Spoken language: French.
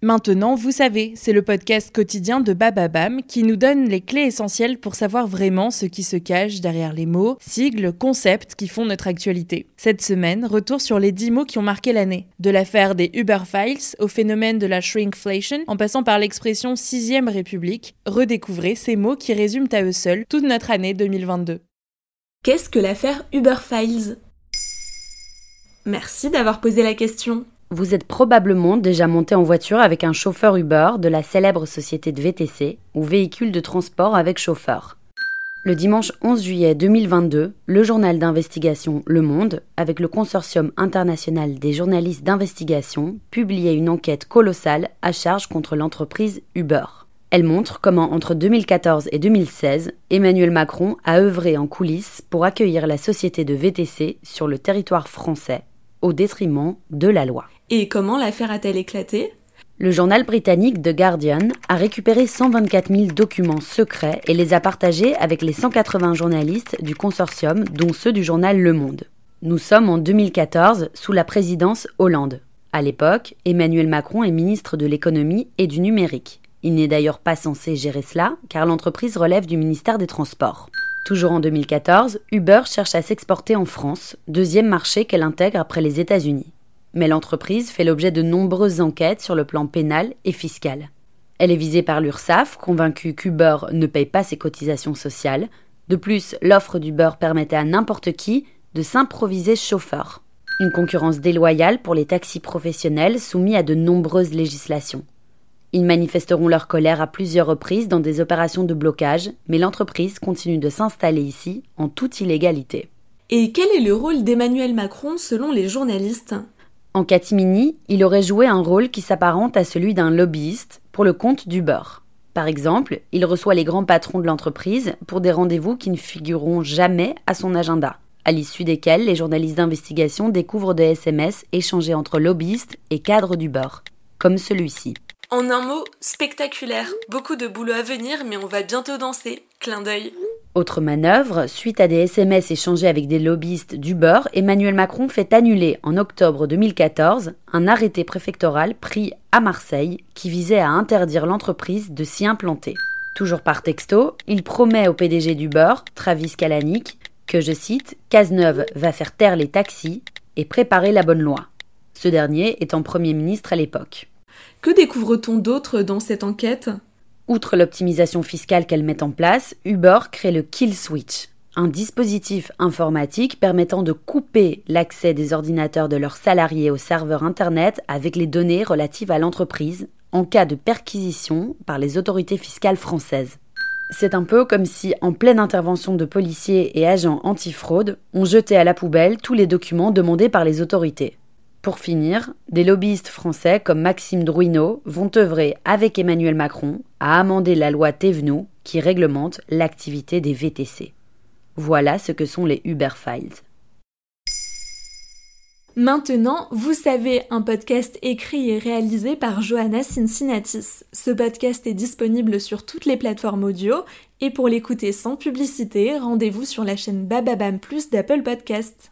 Maintenant, vous savez, c'est le podcast quotidien de Bababam qui nous donne les clés essentielles pour savoir vraiment ce qui se cache derrière les mots, sigles, concepts qui font notre actualité. Cette semaine, retour sur les 10 mots qui ont marqué l'année. De l'affaire des Uber Files au phénomène de la shrinkflation, en passant par l'expression 6ème République, redécouvrez ces mots qui résument à eux seuls toute notre année 2022. Qu'est-ce que l'affaire Uber Files? Merci d'avoir posé la question. Vous êtes probablement déjà monté en voiture avec un chauffeur Uber de la célèbre société de VTC ou véhicule de transport avec chauffeur. Le dimanche 11 juillet 2022, le journal d'investigation Le Monde, avec le consortium international des journalistes d'investigation, publiait une enquête colossale à charge contre l'entreprise Uber. Elle montre comment, entre 2014 et 2016, Emmanuel Macron a œuvré en coulisses pour accueillir la société de VTC sur le territoire français, au détriment de la loi. Et comment l'affaire a-t-elle éclaté? Le journal britannique The Guardian a récupéré 124 000 documents secrets et les a partagés avec les 180 journalistes du consortium, dont ceux du journal Le Monde. Nous sommes en 2014 sous la présidence Hollande. À l'époque, Emmanuel Macron est ministre de l'économie et du numérique. Il n'est d'ailleurs pas censé gérer cela, car l'entreprise relève du ministère des Transports. Toujours en 2014, Uber cherche à s'exporter en France, deuxième marché qu'elle intègre après les États-Unis mais l'entreprise fait l'objet de nombreuses enquêtes sur le plan pénal et fiscal. Elle est visée par l'URSSAF, convaincue qu'Uber ne paye pas ses cotisations sociales. De plus, l'offre d'Uber permettait à n'importe qui de s'improviser chauffeur. Une concurrence déloyale pour les taxis professionnels soumis à de nombreuses législations. Ils manifesteront leur colère à plusieurs reprises dans des opérations de blocage, mais l'entreprise continue de s'installer ici en toute illégalité. Et quel est le rôle d'Emmanuel Macron selon les journalistes? En catimini, il aurait joué un rôle qui s'apparente à celui d'un lobbyiste pour le compte du beurre. Par exemple, il reçoit les grands patrons de l'entreprise pour des rendez-vous qui ne figureront jamais à son agenda, à l'issue desquels les journalistes d'investigation découvrent des SMS échangés entre lobbyistes et cadres du beurre, comme celui-ci. En un mot, spectaculaire. Beaucoup de boulot à venir, mais on va bientôt danser. Clin d'œil. Autre manœuvre, suite à des SMS échangés avec des lobbyistes du beurre, Emmanuel Macron fait annuler en octobre 2014 un arrêté préfectoral pris à Marseille qui visait à interdire l'entreprise de s'y implanter. Toujours par texto, il promet au PDG du beurre, Travis Kalanick, que, je cite, Cazeneuve va faire taire les taxis et préparer la bonne loi. Ce dernier étant Premier ministre à l'époque. Que découvre-t-on d'autre dans cette enquête? Outre l'optimisation fiscale qu'elle met en place, Uber crée le Kill Switch, un dispositif informatique permettant de couper l'accès des ordinateurs de leurs salariés au serveur Internet avec les données relatives à l'entreprise en cas de perquisition par les autorités fiscales françaises. C'est un peu comme si, en pleine intervention de policiers et agents antifraude, on jetait à la poubelle tous les documents demandés par les autorités. Pour finir, des lobbyistes français comme Maxime Drouineau vont œuvrer avec Emmanuel Macron à amender la loi Thévenoud qui réglemente l'activité des VTC. Voilà ce que sont les Uber Files. Maintenant, vous savez, un podcast écrit et réalisé par Johanna Cincinnatis. Ce podcast est disponible sur toutes les plateformes audio et pour l'écouter sans publicité, rendez-vous sur la chaîne Bababam Plus d'Apple Podcast.